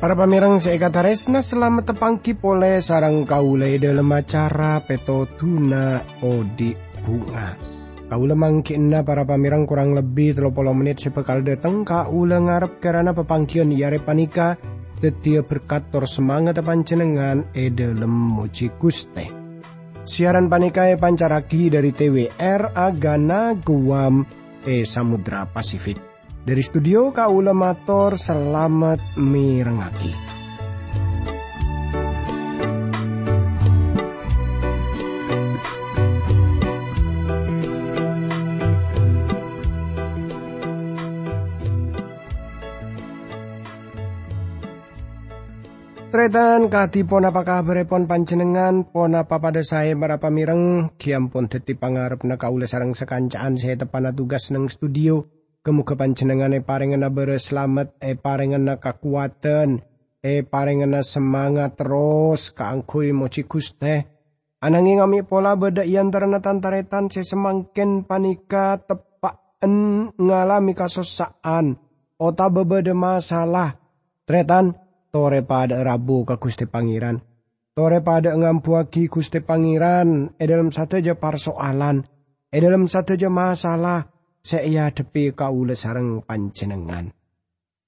Para pamirang seekataresna selamat tepangki pole sarang kaule dalam acara peto tuna odi bunga. Kaula mangkinna para pamirang kurang lebih 30 menit sepekal datang kaula ngarep karena pepangkian yare panika detia berkator semangat pancenengan e dalam muji guste. Siaran panika e pancaraki dari TWR Agana Guam e Samudra Pasifik. Dari studio Kaula Mator selamat mirengaki. Tretan kati pon apa kabar pon panjenengan? Pon apa pada saya para pamireng kiam pon teti pangarep na kaula sarang sekancaan. Saya tepana tugas neng studio. Kemuka panjenengan e paringan selamat e paringan kekuatan e paringan semangat terus kaangkui moci guste ananging ngami pola beda iantara tantaretan sesemangken panika tepaan ngalami kasosaan ota bebeda masalah. Tretan tore pada rabu ke guste pangeran. Tore pada ngampuaki guste pangeran. E dalam satu aja persoalan. E dalam satu aja masalah saya depi kaula sarang panjenengan.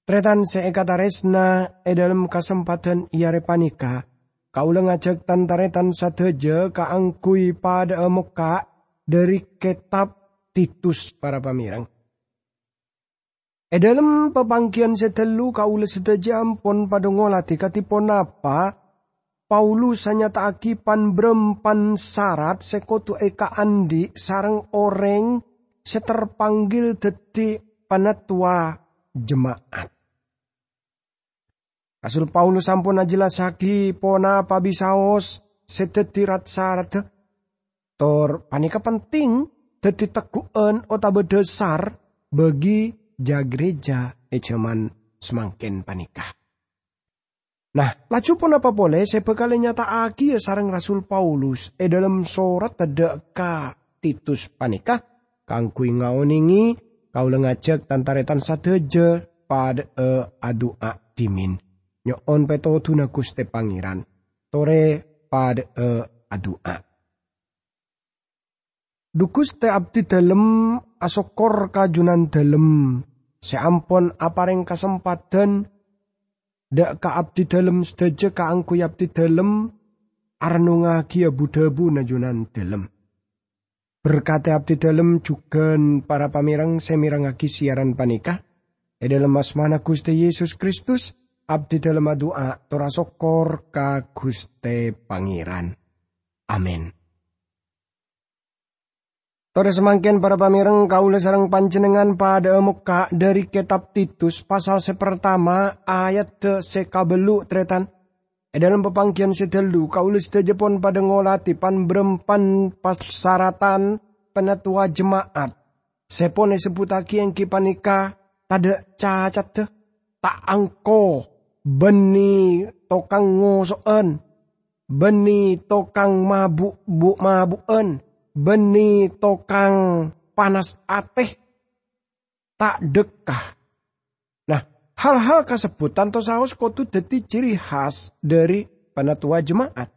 Tretan seekataresna e dalam kesempatan iare panika, kaula ngajak tantaretan sateja kaangkui pada muka dari kitab Titus para pamirang. E dalam pepangkian setelu kaula seteja ampun pada ngolati katipon apa, Paulus hanya akipan berempan syarat sekotu eka andi sarang orang seterpanggil dadi penetua jemaat. Rasul Paulus sampun ajelasaki pona pabisaos sedetirat syarat tor panika penting dadi teguan otabe besar bagi jagreja ejaman semakin panikah. Nah, laju pun apa boleh bakal nyata aki ya sarang Rasul Paulus e dalam surat tidak ka Titus panikah kangkui ngaoningi kau lengajak tantaretan sadeje pada e adua dimin. Nyoon peto tuna guste pangeran. Tore pada e adua. Dukus te abdi dalem asokor kajunan dalem. Seampon apareng kesempatan dak ka abdi dalem sedaja ka angku abdi dalem arnunga kia budabu najunan dalem. Berkati abdi dalam juga para pamirang semirangaki siaran panikah. E dalam asmana Gusti Yesus Kristus, abdi dalam doa tora sokor ka Guste Pangeran. Amin. Tore semangkin para pamirang kaula sarang panjenengan pada muka dari kitab Titus pasal sepertama ayat de sekabelu tretan E dalam pepangkian sedelu, kaulis Jepun pada ngolati pan berempan pasaratan penetua jemaat. Sepone sebutaki yang kipanika tada cacat te, tak angko beni tokang ngosoen, beni tokang mabuk bu mabuen, beni tokang panas ateh, tak dekah Hal-hal tersebut tanto saus kotu deti ciri khas dari penatua jemaat.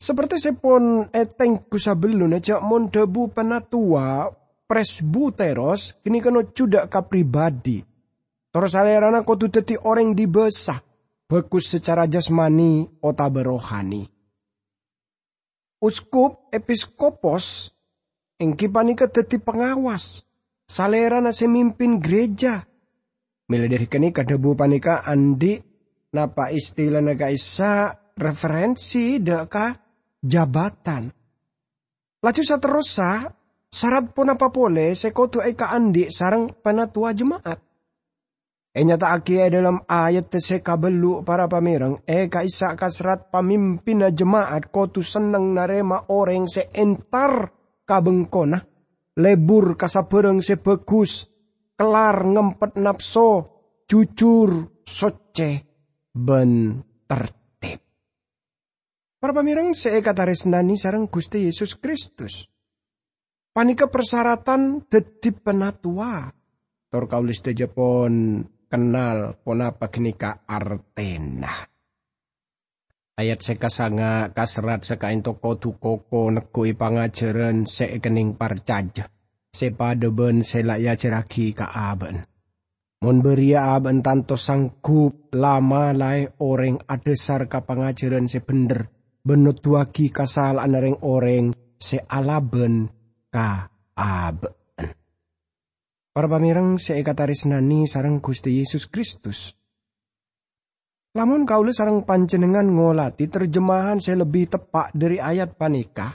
Seperti sepon eteng kusabelun aja mon debu penatua presbuteros kini kena cudak ka pribadi. Terus alerana kotu deti orang dibesah. Bagus secara jasmani ota berohani. Uskup episkopos engki panika deti pengawas. Salerana semimpin gereja Mila dari kini bu panika andi napa istilah naga isa referensi deka jabatan. Laju sa syarat pun apa boleh sekotu eka andi sarang penatua jemaat. E nyata aki e dalam ayat teseka belu para pamirang eka isa kasrat pamimpin jemaat kotu seneng narema orang seentar kabengkona lebur kasapereng sebagus kelar ngempet napso, jujur, soce, ben tertib. Para pamirang seekataris nani sarang Gusti Yesus Kristus. Panika persyaratan dadi penatua. Tor kaulis pon kenal ponapa kenika artena. Ayat sekasanga kasrat sekain toko koko nekui pangajaran seekening parcaj. Sepadeben selaya ceraki kaaben. Mon beria aben tanto sanggup lama lai orang adesar ka pangajaran sebender benutuaki kasal anareng oreng se alaben ka ab. Para pamirang se ekataris nani sarang Gusti Yesus Kristus. Lamun kaula sarang panjenengan ngolati terjemahan saya lebih tepat dari ayat panika.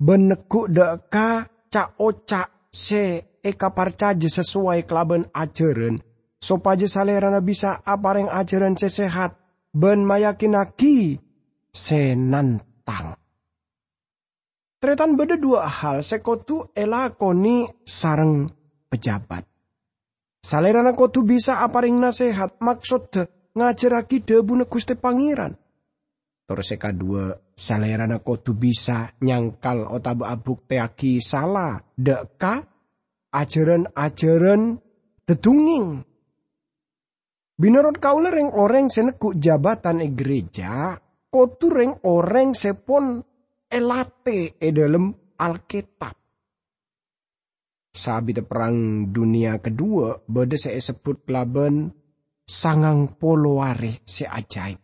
Beneku deka ca oca se eka parcaje sesuai kelaben ajaran. Sopaje salerana bisa apareng ajaran sesehat. Ben mayakinaki senantang. Tretan beda dua hal sekotu elakoni sarang pejabat. Salerana kotu bisa aparing nasehat maksud de ngajaraki debu guste pangeran. Terus eka dua salerana kotu bisa nyangkal otab abuk teaki salah deka ajaran-ajaran tetunging. Binarot kaulereng orang seneku jabatan e gereja kotureng orang sepon elate e dalam Alkitab. Sabi perang dunia kedua, beda saya sebut laban sangang poloare si ajaib.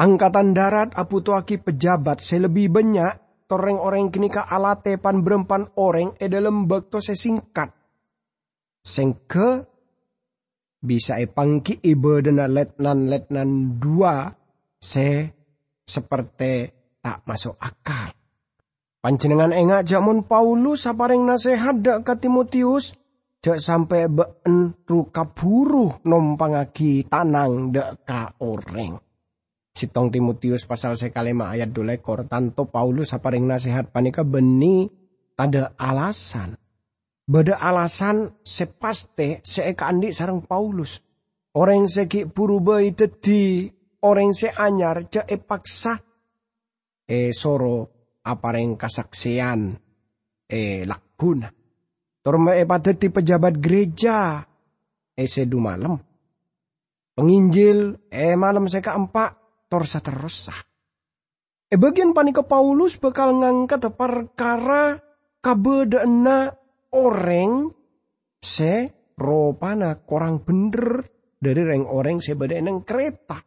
Angkatan darat apu tuaki pejabat selebih banyak toreng orang kini ka alate pan berempan orang e dalam bakto sesingkat. Sengke bisa e pangki ibe dena letnan-letnan dua se seperti tak masuk akal. Panjenengan engak jamun Paulus sapareng nasehat dak ke Timotius dak sampai been ruka buruh nompangagi tanang dak ka oreng. Sitong Timotius pasal sekalima ayat dolekor tanto Paulus sapareng nasehat panika beni ada alasan. Beda alasan sepaste seeka andi sarang Paulus. Orang puru bayi tedi orang se anyar ce epaksa e soro apareng kasaksian e lakuna. Torma e di pejabat gereja e sedu malam. Penginjil e malam saya keempat torsa terusa. E bagian panika Paulus bakal ngangkat perkara kabedana orang se ropana korang bener dari reng orang sebeda neng kereta.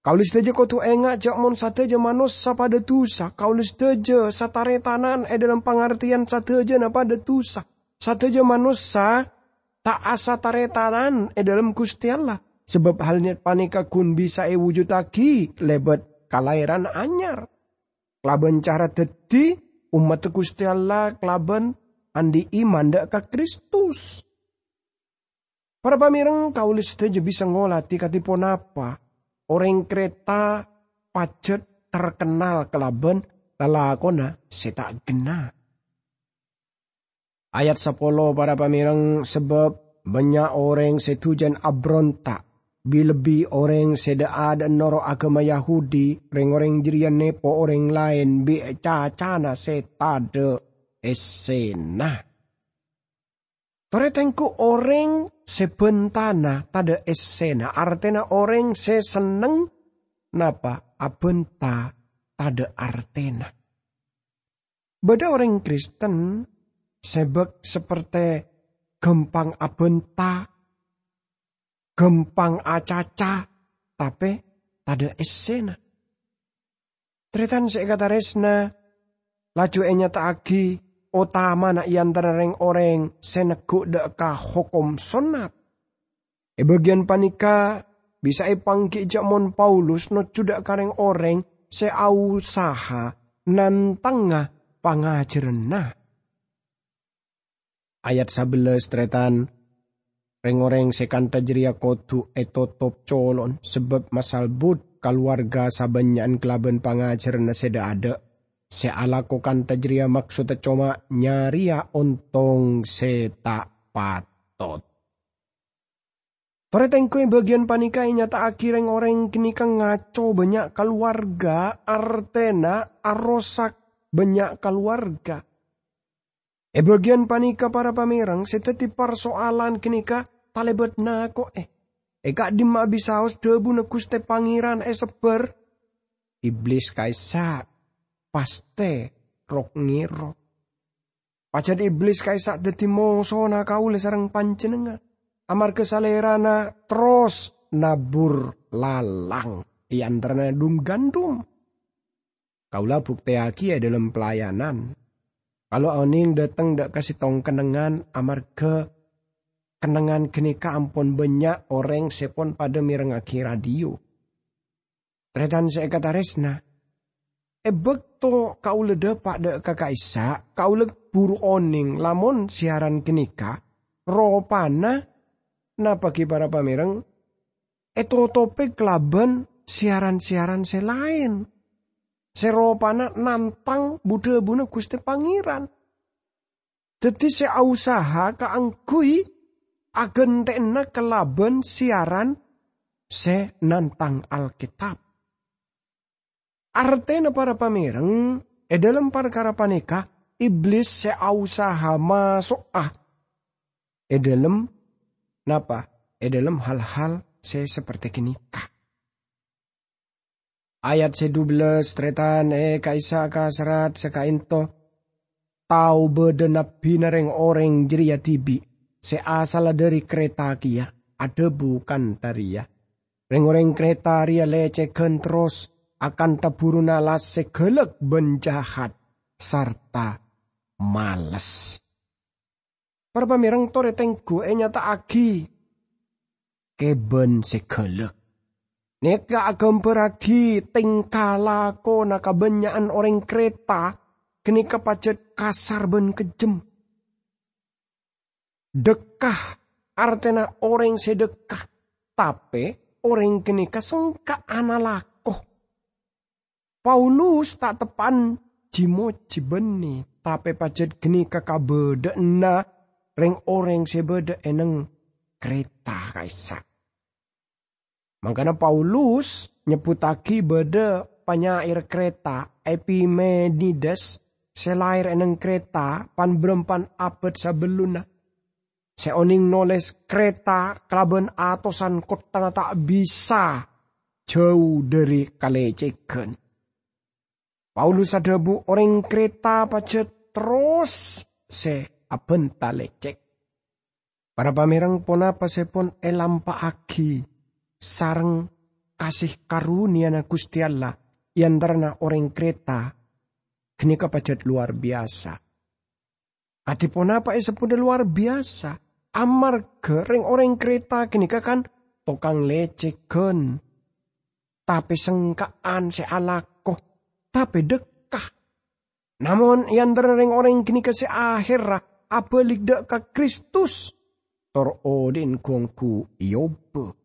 Kaulis teja tu engak jak mon sateja manus sapada tusa. Kaulis teja sataretanan e dalam pengertian sateja na pada tusa. Sateja manusia tak asa taretanan e dalam Gusti Allah. Sebab halnya panika kun bisa e wujudaki lebet kelahiran anyar. Kelaban cara teti umat Gusti Allah kelaban andi iman dak ka Kristus. Para pamireng kaulis teja bisa ngolati katipun apa orang kereta pacet terkenal kelaben lalakona setak gena. Ayat 10 para pamirang sebab banyak orang setujan abronta bilebi orang seda ada noro agama Yahudi reng orang jirian nepo orang lain bi cacana setade esena. Toretengku orang sebentana tada esena artena orang se seneng napa abenta tada artena. Beda orang Kristen sebek seperti gempang abenta, gempang acaca, tapi tada esena. Tretan kata resna, laju enya agi utama na antara reng oreng senegu ka hukum sunat. E bagian panika bisa ipangki jamon Paulus no cudak kareng oreng se saha nan tengah pangajaran Ayat 11 tretan Reng-oreng sekanta jeria kotu etotop colon sebab masal bud keluarga sabanyan kelaban pangajaran seda ada se alakokan tajria maksud cuma nyaria ontong se tak patot. Toretengku bagian panika nyata akhirnya orang kini kan ngaco banyak keluarga artena arosak banyak keluarga. E bagian panika para pamerang seteti persoalan kini ka talebet nako eh. E kak dima bisaos debu na kuste pangeran e seber. Iblis kaisa paste rok ngiro. Pacad iblis kaisa deti mongso kaule sarang pancenengan. Amar kesalerana terus nabur lalang. Iantarana dum gandum. Kaulah bukti aki ya dalam pelayanan. Kalau oning datang dak kasih tong kenangan amar ke kenangan kenika ampun banyak orang sepon pada mirengaki radio. Tretan saya kata resna. E kau leda pak dek kakak isa, kau buru oning lamun siaran kenika, ropana napa ki para pamireng eto topik laban siaran-siaran selain. Seropana nantang Buddha buna Gusti Pangeran. Dadi se usaha kaangkui agentena kelaban siaran se nantang Alkitab. Artena para pamireng, e dalam perkara panika, iblis se usaha masuk ah. E dalam napa? E dalam hal-hal se seperti kenikah. Ayat sedubelas tretan e kaisa kasrat sekainto. Tau bedenap binareng orang jeria tibi. Se asal dari kereta kia. Ada bukan taria. Reng orang kereta ria lecehkan terus. Akan taburu nalas segelek benjahat. Sarta males. Para pamirang tore tengku e nyata agi. Keben segelek Neka agam beragi tingkalako nakabenyaan orang kereta kini kepacet kasar ben kejem. Dekah artena orang sedekah tapi orang kini kesengka analako. Paulus tak tepan jimo jibeni tapi pacet kini kakabede na reng orang sebede eneng kereta kaisak. Makanya Paulus nyebutaki beda penyair kereta Epimenides selair eneng kereta pan berempan abad sebelumnya. Seoning noles kereta kelaban atosan kota tak bisa jauh dari kalecekan. Paulus ada bu orang kereta pacet terus se aben talecek. Para pamerang pona pasepon elampa aki sarang kasih karunia na Gusti Allah yandarna orang kereta kini kapacet luar biasa. Katipun apa isa pun luar biasa. Amar kering orang kereta kini kan tokang leceken. Tapi sengkaan se alako. Tapi dekah. Namun yandar ring orang kini kasi akhirah. Apalik dek ka Kristus. Tor odin kongku yobe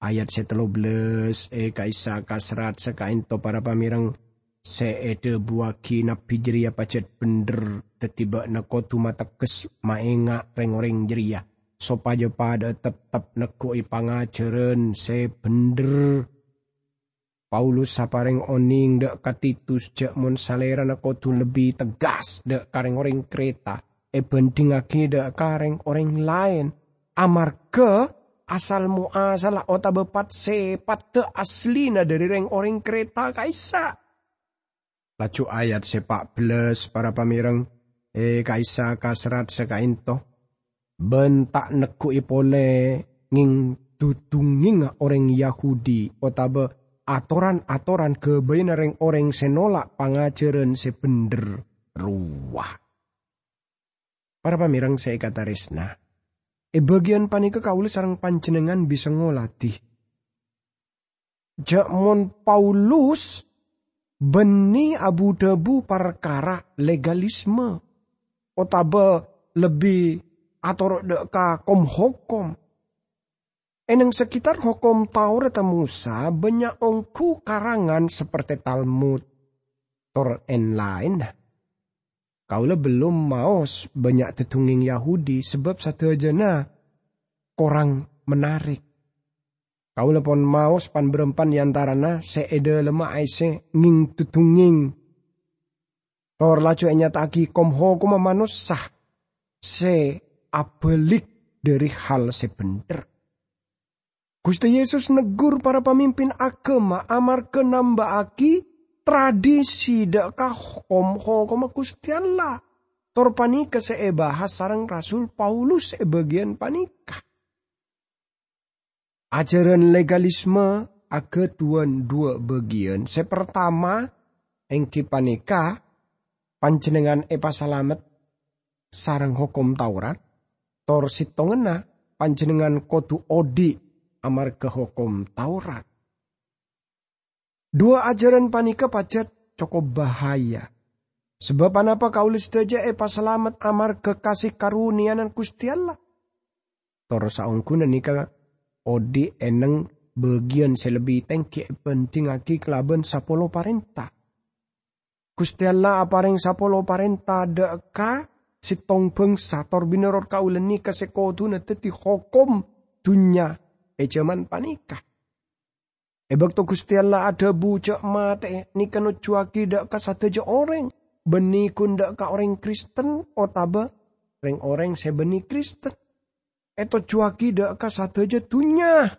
ayat setelobles e kaisa kasrat sekainto para pamirang se ede buaki na pijeria pacet bener tetiba na kotu matekes maenga reng-reng jeria sopaja pada tetap neko ipangaceren se bener Paulus sapareng oning dek katitus cek mon salera na kotu lebih tegas dek kareng orang kereta e penting dek kareng orang lain amar ke asal muasal ota bepat sepat te asli na dari reng orang kereta kaisa. Lacu ayat sepak belas para pamireng e kaisa kasrat sekainto. Bentak neku ipole nging tutunging orang Yahudi otabe atoran-atoran kebenaran orang senolak pangajaran sebender ruah. Para pamirang saya kata resna, E bagian panika kaula sarang panjenengan bisa ngolatih. Jakmon Paulus beni abu debu perkara legalisme. Otaba lebih atau deka kom hukum. Eneng sekitar hukum Taurat Musa banyak ongku karangan seperti Talmud, Tor en lain Kaulah belum maos banyak tetunging Yahudi sebab satu aja na kurang menarik. Kau lepon maus pan berempan yantarana se ede lemah aise nging tutunging. Tor lacu enya taki komho kuma manus sah. Se abelik dari hal sebener. Gusti Yesus negur para pemimpin agama amar aki tradisi kah komho koma Gusti Allah. Tor panika se bahas sarang Rasul Paulus e bagian panika. Ajaran legalisme aga tuan dua bagian. Se pertama engki panika panjenengan epa salamet sarang hukum Taurat. Tor sitongena panjenengan kodu odi amarga hukum Taurat. Dua ajaran panika pacet cukup bahaya. Sebab anapa kaulis daja epa selamat amar kekasih karunianan Gusti Allah. Tor saungku nika odi eneng bagian selebih tengki penting aki kelaban sapolo parenta. Gusti Allah apareng sapolo parenta deka si tong bangsa tor bineror kaulen nika sekodu na teti hukum dunya ejaman panikah. Ebak to Gusti Allah ada bucak mate ni kanu cuaki dak ka sateja orang. Beni kun dak ka orang Kristen otaba reng orang sebeni Kristen. Eto cuaki dak ka sateja tunya.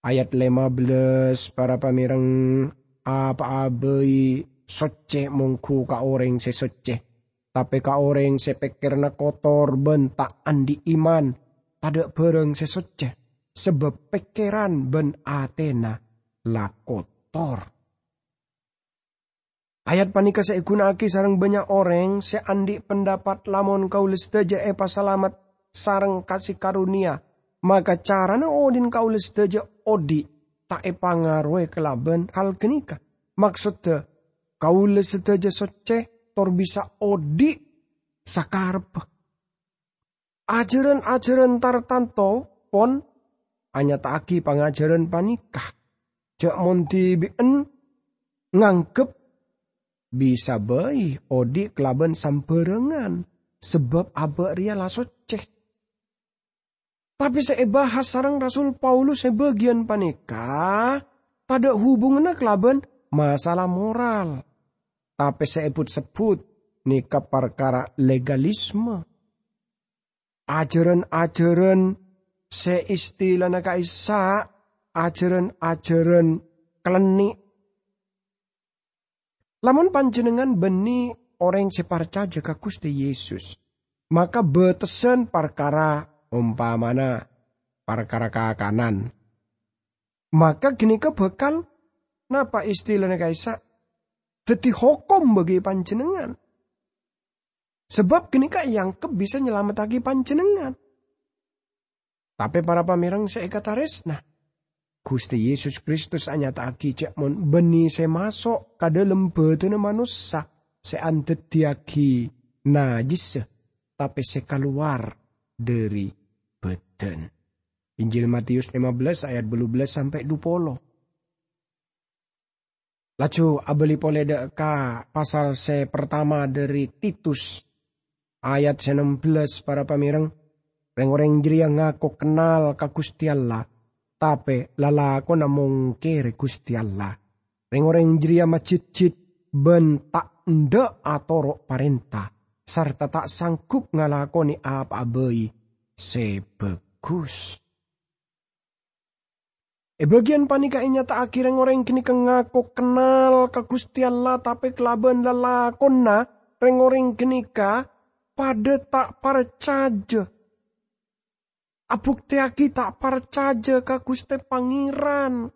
Ayat 15 para pamirang apa abai soce mungku ka orang se soce. Tapi ka orang se na kotor bentak andi iman pada bareng sesoceh sebab pikiran ben Atena la kotor. Ayat panika saya gunaki sarang banyak orang seandi pendapat lamon kau lestaja epa selamat sarang kasih karunia. Maka carana odin kau lestaja odi tak epa ngaruhe kelaban hal kenika. Maksudnya kau lestaja soce tor bisa odi sakarpa ajaran-ajaran tartanto pon hanya taki pengajaran panikah. Jak monti bien ngangkep bisa bayi odi kelaban samperengan sebab abak ria lasoceh. Tapi saya bahas sarang Rasul Paulus sebagian panika tada hubungannya kelaban masalah moral. Tapi saya sebut-sebut nikah perkara legalisme ajaran-ajaran seistilah na kaisa ajaran-ajaran klenik. Lamun panjenengan beni orang separca jaga Gusti Yesus. Maka betesan perkara umpamana perkara kanan. Maka gini ke bekal napa istilahnya kaisa dadi hukum bagi panjenengan. Sebab kini kak yang ke bisa lagi panjenengan. Tapi para pamirang saya kata resna. Gusti Yesus Kristus hanya tak cek mon beni saya masuk ke dalam badan manusia. Saya antet diagi najis tapi saya keluar dari badan. Injil Matius 15 ayat 12 sampai 20. Lacu abeli pole pasal se pertama dari Titus ayat 16 para pamirang reng-reng jiria ngaku kenal ka Gusti Allah. Tapi lalako kere Gusti Allah. Reng-reng jiria macit-cit bentak nda atoro parenta serta tak sanggup ngalakoni apa abai sebagus. E bagian panika inya tak akhirnya orang kini ngaku kenal ke Gusti Allah tapi kelaban lalakon na. Reng orang pada tak percaya. Abuk teaki tak percaya ke Gusti Pangeran.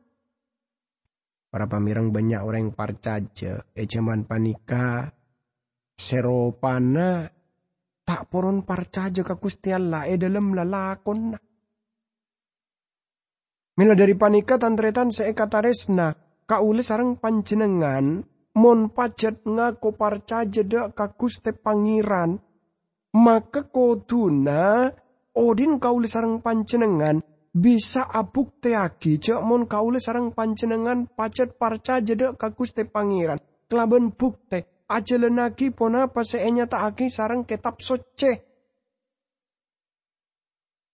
Para pamirang banyak orang yang percaya. Ejaman panika seropana tak poron percaya ke Gusti Allah e dalam lalakon Mila dari panika tantretan seekataresna kaule sarang panjenengan mon pajat ngaku parcaja dak ka Gusti Pangeran maka koduna odin kaule sarang pancenengan bisa abuk teaki cek mon kaule sarang pancenengan pacet parca jeda kakus te pangeran kelaban bukte aja lenaki pona pas seenya taaki sarang ketap soce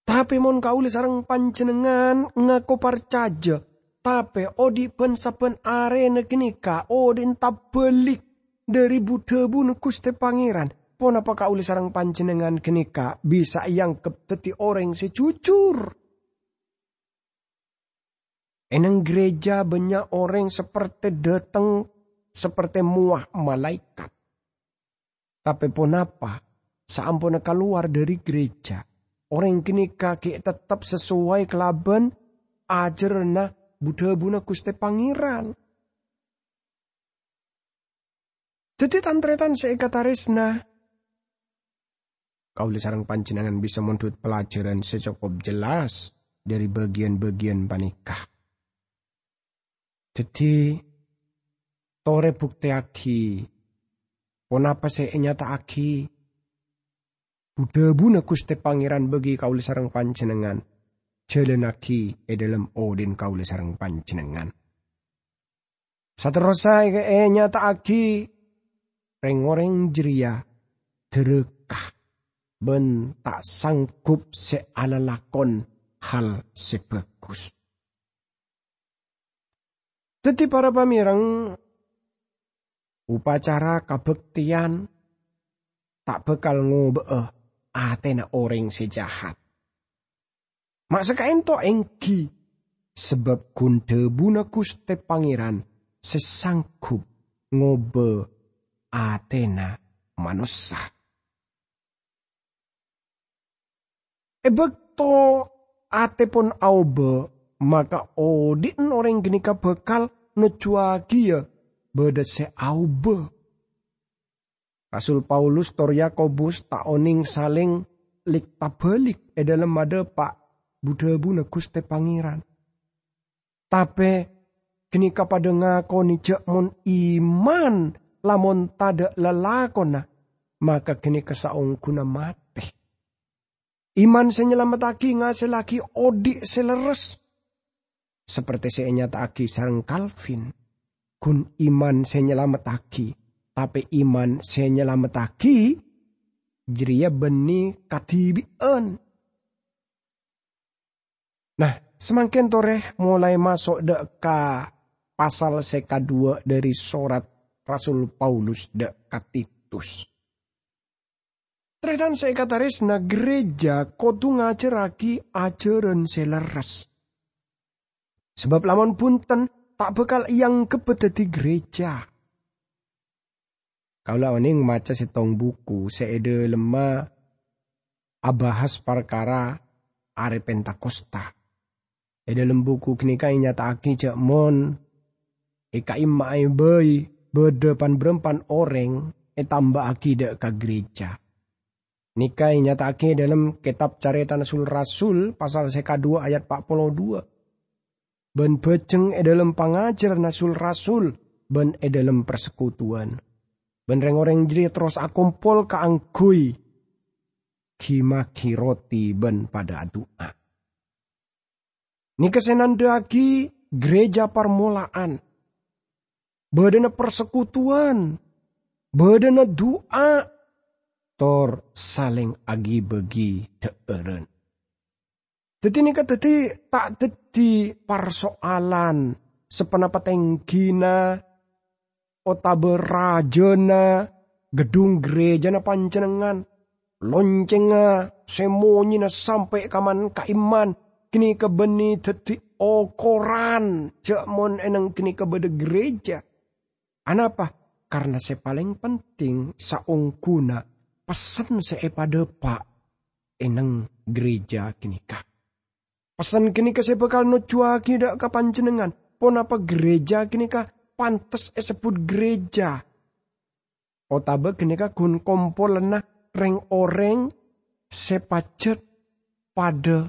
Tapi mon kaule sarang panjenengan ngaku parcaja. Tapi odi pen saben are negenika odi entah belik dari budebu nekuste pangeran. Pon apa kaule sarang panjenengan kenika bisa yang keteti orang secucur. Eneng gereja banyak orang seperti datang seperti muah malaikat. Tapi pun apa, saampun keluar dari gereja, orang kini kaki tetap sesuai kelaban ajarna Buddha buna kuste pangeran. Jadi tantretan seikatarisna. Kau sarang panjenengan bisa menuntut pelajaran secukup jelas dari bagian-bagian panikah. Jadi, tore bukti aki, ponapa saya nyata aki, Buddha buna kuste pangeran bagi kauli sarang panjenengan. Jalanaki e dalam odin kauli sarang panjenengan. Saterosa e nyata aki rengoreng jeria derekah ben tak sanggup se ala lakon hal sebagus. Teti para pamirang upacara kabektian tak bekal ngobe atena orang sejahat. Mak sekain to engki sebab kunde buna kuste pangeran sesangkup ngobe atena manusia. Ebek to ate pun aube maka odin orang genika bekal necuagi ya beda se aube Rasul Paulus tor Yakobus tak oning saling lik tabalik e dalam made pak Buddha bu negus te pangeran. Tapi kini kapada ngakoni mon iman lamun tada lelakona maka kini kesaung kuna mati. Iman senyelamataki laki odi seleres. Seperti senyata aki sarang Calvin. Kun iman senyelamataki tapi iman saya nyelametaki jeria beni katibian. Nah, semakin toreh mulai masuk dek ka pasal seka dua dari surat Rasul Paulus dek katitus. Tretan saya kataris na gereja kotu ngajaraki ajaran seleres. Sebab lamun punten tak bekal yang kebet di gereja. Kaulah oning maca setong buku seede lemah abahas perkara are Pentakosta. E dalam buku kini kai nyata aki cek mon eka ima bayi berdepan berempan orang e tambah aki dek ke gereja. Nikai nyata aki dalam kitab caritan Rasul Rasul pasal seka dua ayat 42. Ben beceng e dalam pangajar Nasul Rasul ben e dalam persekutuan Benreng orang jadi terus akumpul ke angkui. Kima kiroti ben pada doa. Ini kesenan dagi gereja permulaan. Badana persekutuan. Badana doa. Saling agi bagi teeren. Teti ini teti tak teti persoalan sependapat yang gina otabe rajana gedung gereja na pancenengan loncenga semonyi na sampai kaman kaiman kini kebeni teti okoran cek mon eneng kini kebede gereja anapa karena saya paling penting saungkuna pesan saya pada pak eneng gereja kini kah pesan kini ka saya bakal nucua kidak ke panjenengan pon apa gereja kini kah pantes sebut gereja. Otabe kenika gun kompol lenah reng oreng sepacet pada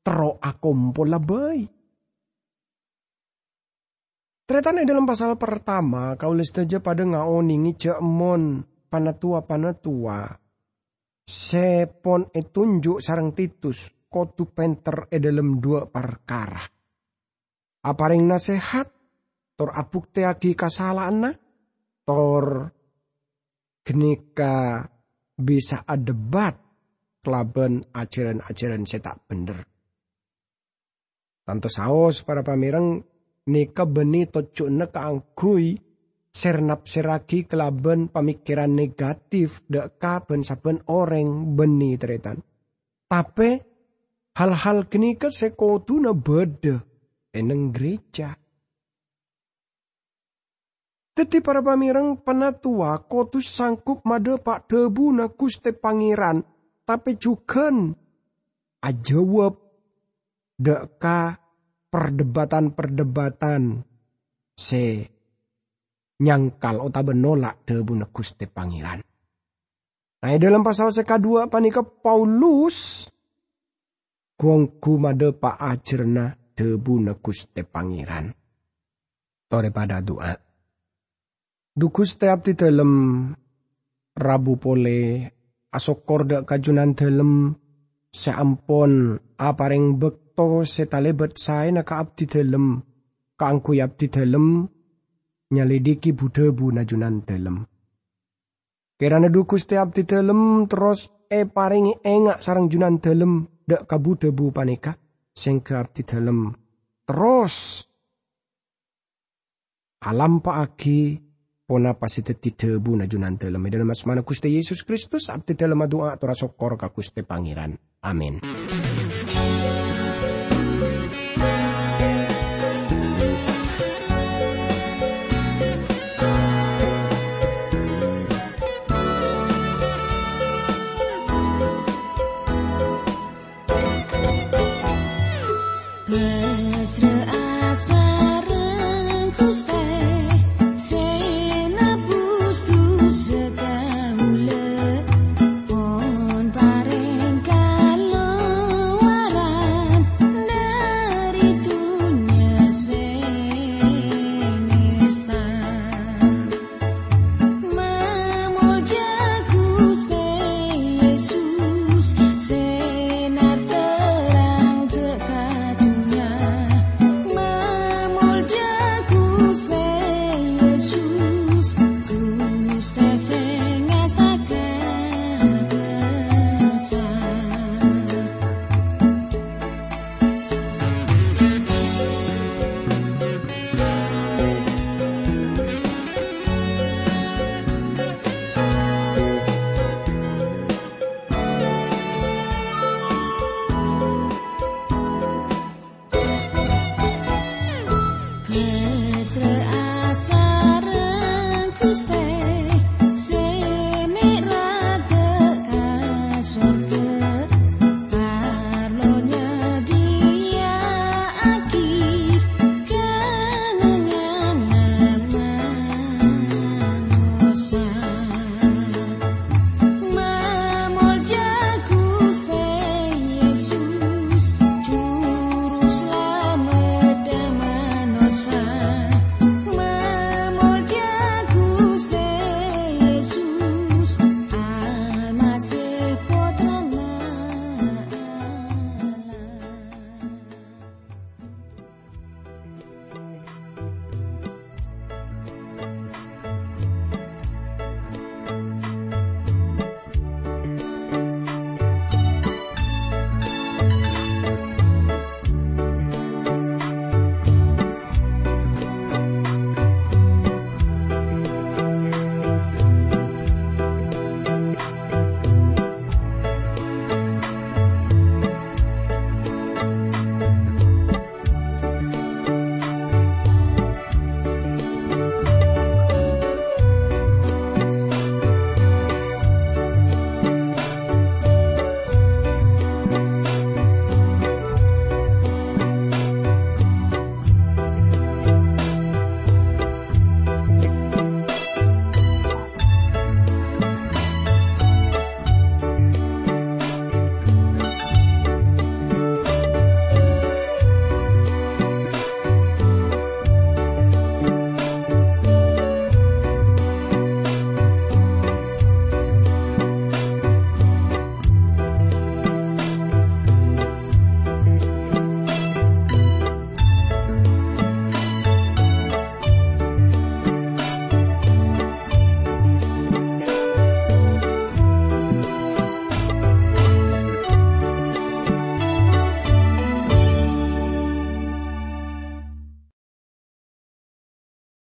tero akompol labai. Teretane dalam pasal pertama kau saja pada ngaoningi cemon panatua-panatua. Sepon etunjuk sarang titus kotu penter e dalam dua perkara. Apa ring nasehat tor abuk teagi kasalana tor genika bisa adebat kelaben ajaran-ajaran setak bener. Tanto saos para pamireng nika beni tocukne kaanggui sernap seragi kelaben pemikiran negatif dek kaben saben orang beni teretan. Tapi hal-hal kini ke sekotuna beda eneng gereja. Teti para pamireng penatua kotus sangkup made pak debu na kuste pangeran. Tapi juga ajawab deka perdebatan-perdebatan se nyangkal otak benolak debu kuste pangeran. Nah dalam pasal seka-dua panika Paulus kuangku made pak ajerna debu kuste pangeran. Tore pada doa. Dukus teap di dalam Rabu pole asokor dak kajunan dalam seampon apareng bekto setalebet saya naka abdi dalam kaangku abdi dalam nyalidiki budebu najunan dalam. Kirana dukus teap di dalam terus e paringi engak sarang junan dalam dak kabu debu panika sing ke abdi dalam terus alam paaki pona pasiteti debu na junan dalam asmana kuste Yesus Kristus abdi dalam doa tora sokor kuste pangeran. Amin